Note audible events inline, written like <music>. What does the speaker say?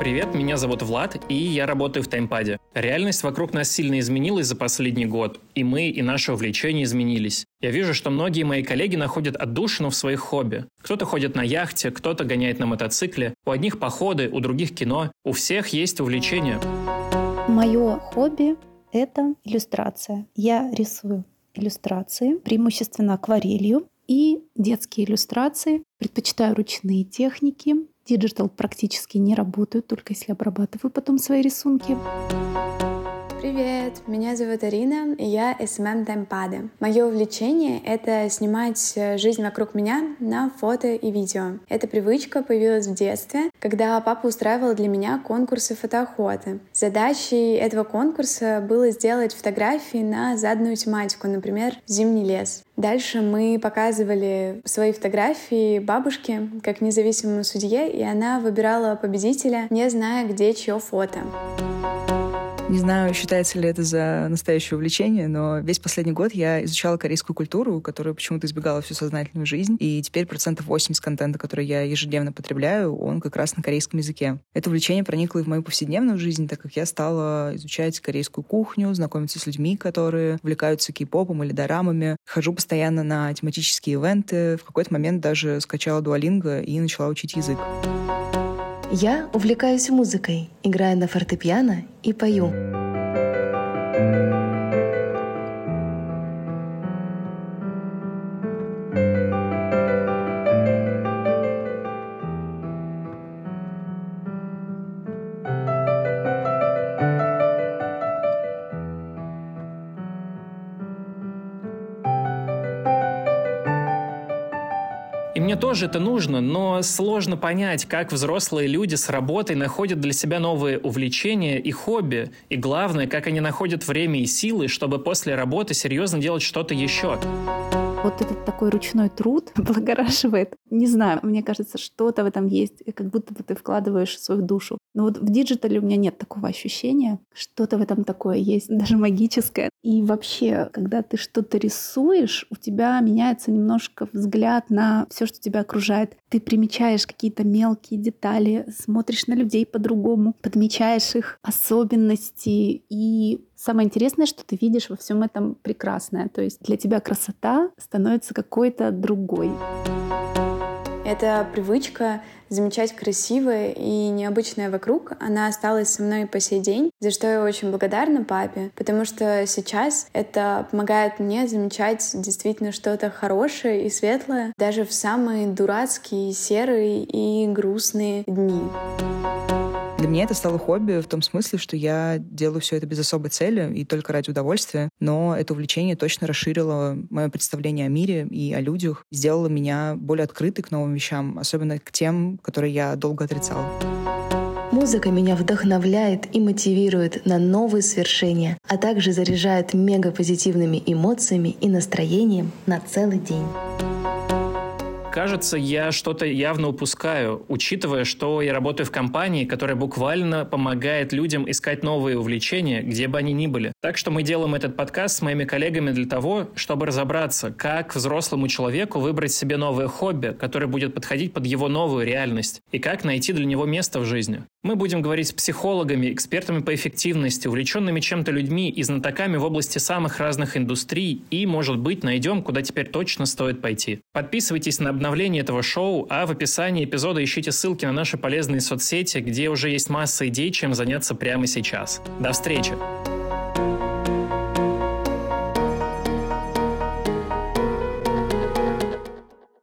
Привет, меня зовут Влад, и я работаю в Таймпаде. Реальность вокруг нас сильно изменилась за последний год, и мы, и наши увлечения изменились. Я вижу, что многие мои коллеги находят отдушину в своих хобби. Кто-то ходит на яхте, кто-то гоняет на мотоцикле, у одних походы, у других кино, у всех есть увлечения. Мое хобби — это иллюстрация. Я рисую иллюстрации, преимущественно акварелью, и детские иллюстрации. Предпочитаю ручные техники, Digital практически не работают, только если обрабатываю потом свои рисунки. Привет, меня зовут Арина, и я SMM Таймпады. Мое увлечение — это снимать э, жизнь вокруг меня на фото и видео. Эта привычка появилась в детстве, когда папа устраивал для меня конкурсы фотоохоты. Задачей этого конкурса было сделать фотографии на заданную тематику, например, зимний лес. Дальше мы показывали свои фотографии бабушке как независимому судье, и она выбирала победителя, не зная, где чье фото. Не знаю, считается ли это за настоящее увлечение, но весь последний год я изучала корейскую культуру, которую почему-то избегала всю сознательную жизнь, и теперь процентов 80 контента, который я ежедневно потребляю, он как раз на корейском языке. Это увлечение проникло и в мою повседневную жизнь, так как я стала изучать корейскую кухню, знакомиться с людьми, которые увлекаются кей-попом или дорамами. Хожу постоянно на тематические ивенты, в какой-то момент даже скачала дуалинго и начала учить язык. Я увлекаюсь музыкой, играю на фортепиано и пою. И мне тоже это нужно, но сложно понять, как взрослые люди с работой находят для себя новые увлечения и хобби. И главное, как они находят время и силы, чтобы после работы серьезно делать что-то еще. Вот этот такой ручной труд <laughs> облагораживает. Не знаю, мне кажется, что-то в этом есть, как будто бы ты вкладываешь свою душу. Но вот в digital е у меня нет такого ощущения. Что-то в этом такое есть, <laughs> даже магическое. И вообще, когда ты что-то рисуешь, у тебя меняется немножко взгляд на все, что тебя окружает. Ты примечаешь какие-то мелкие детали, смотришь на людей по-другому, подмечаешь их особенности. И самое интересное, что ты видишь во всем этом прекрасное. То есть для тебя красота становится какой-то другой. Эта привычка замечать красивое и необычное вокруг, она осталась со мной по сей день, за что я очень благодарна папе, потому что сейчас это помогает мне замечать действительно что-то хорошее и светлое даже в самые дурацкие, серые и грустные дни. Меня это стало хобби в том смысле, что я делаю все это без особой цели и только ради удовольствия, но это увлечение точно расширило мое представление о мире и о людях, сделало меня более открытой к новым вещам, особенно к тем, которые я долго отрицала. Музыка меня вдохновляет и мотивирует на новые свершения, а также заряжает мега позитивными эмоциями и настроением на целый день. Кажется, я что-то явно упускаю, учитывая, что я работаю в компании, которая буквально помогает людям искать новые увлечения, где бы они ни были. Так что мы делаем этот подкаст с моими коллегами для того, чтобы разобраться, как взрослому человеку выбрать себе новое хобби, которое будет подходить под его новую реальность, и как найти для него место в жизни. Мы будем говорить с психологами, экспертами по эффективности, увлеченными чем-то людьми и знатоками в области самых разных индустрий и, может быть, найдем, куда теперь точно стоит пойти. Подписывайтесь на обновление этого шоу, а в описании эпизода ищите ссылки на наши полезные соцсети, где уже есть масса идей, чем заняться прямо сейчас. До встречи!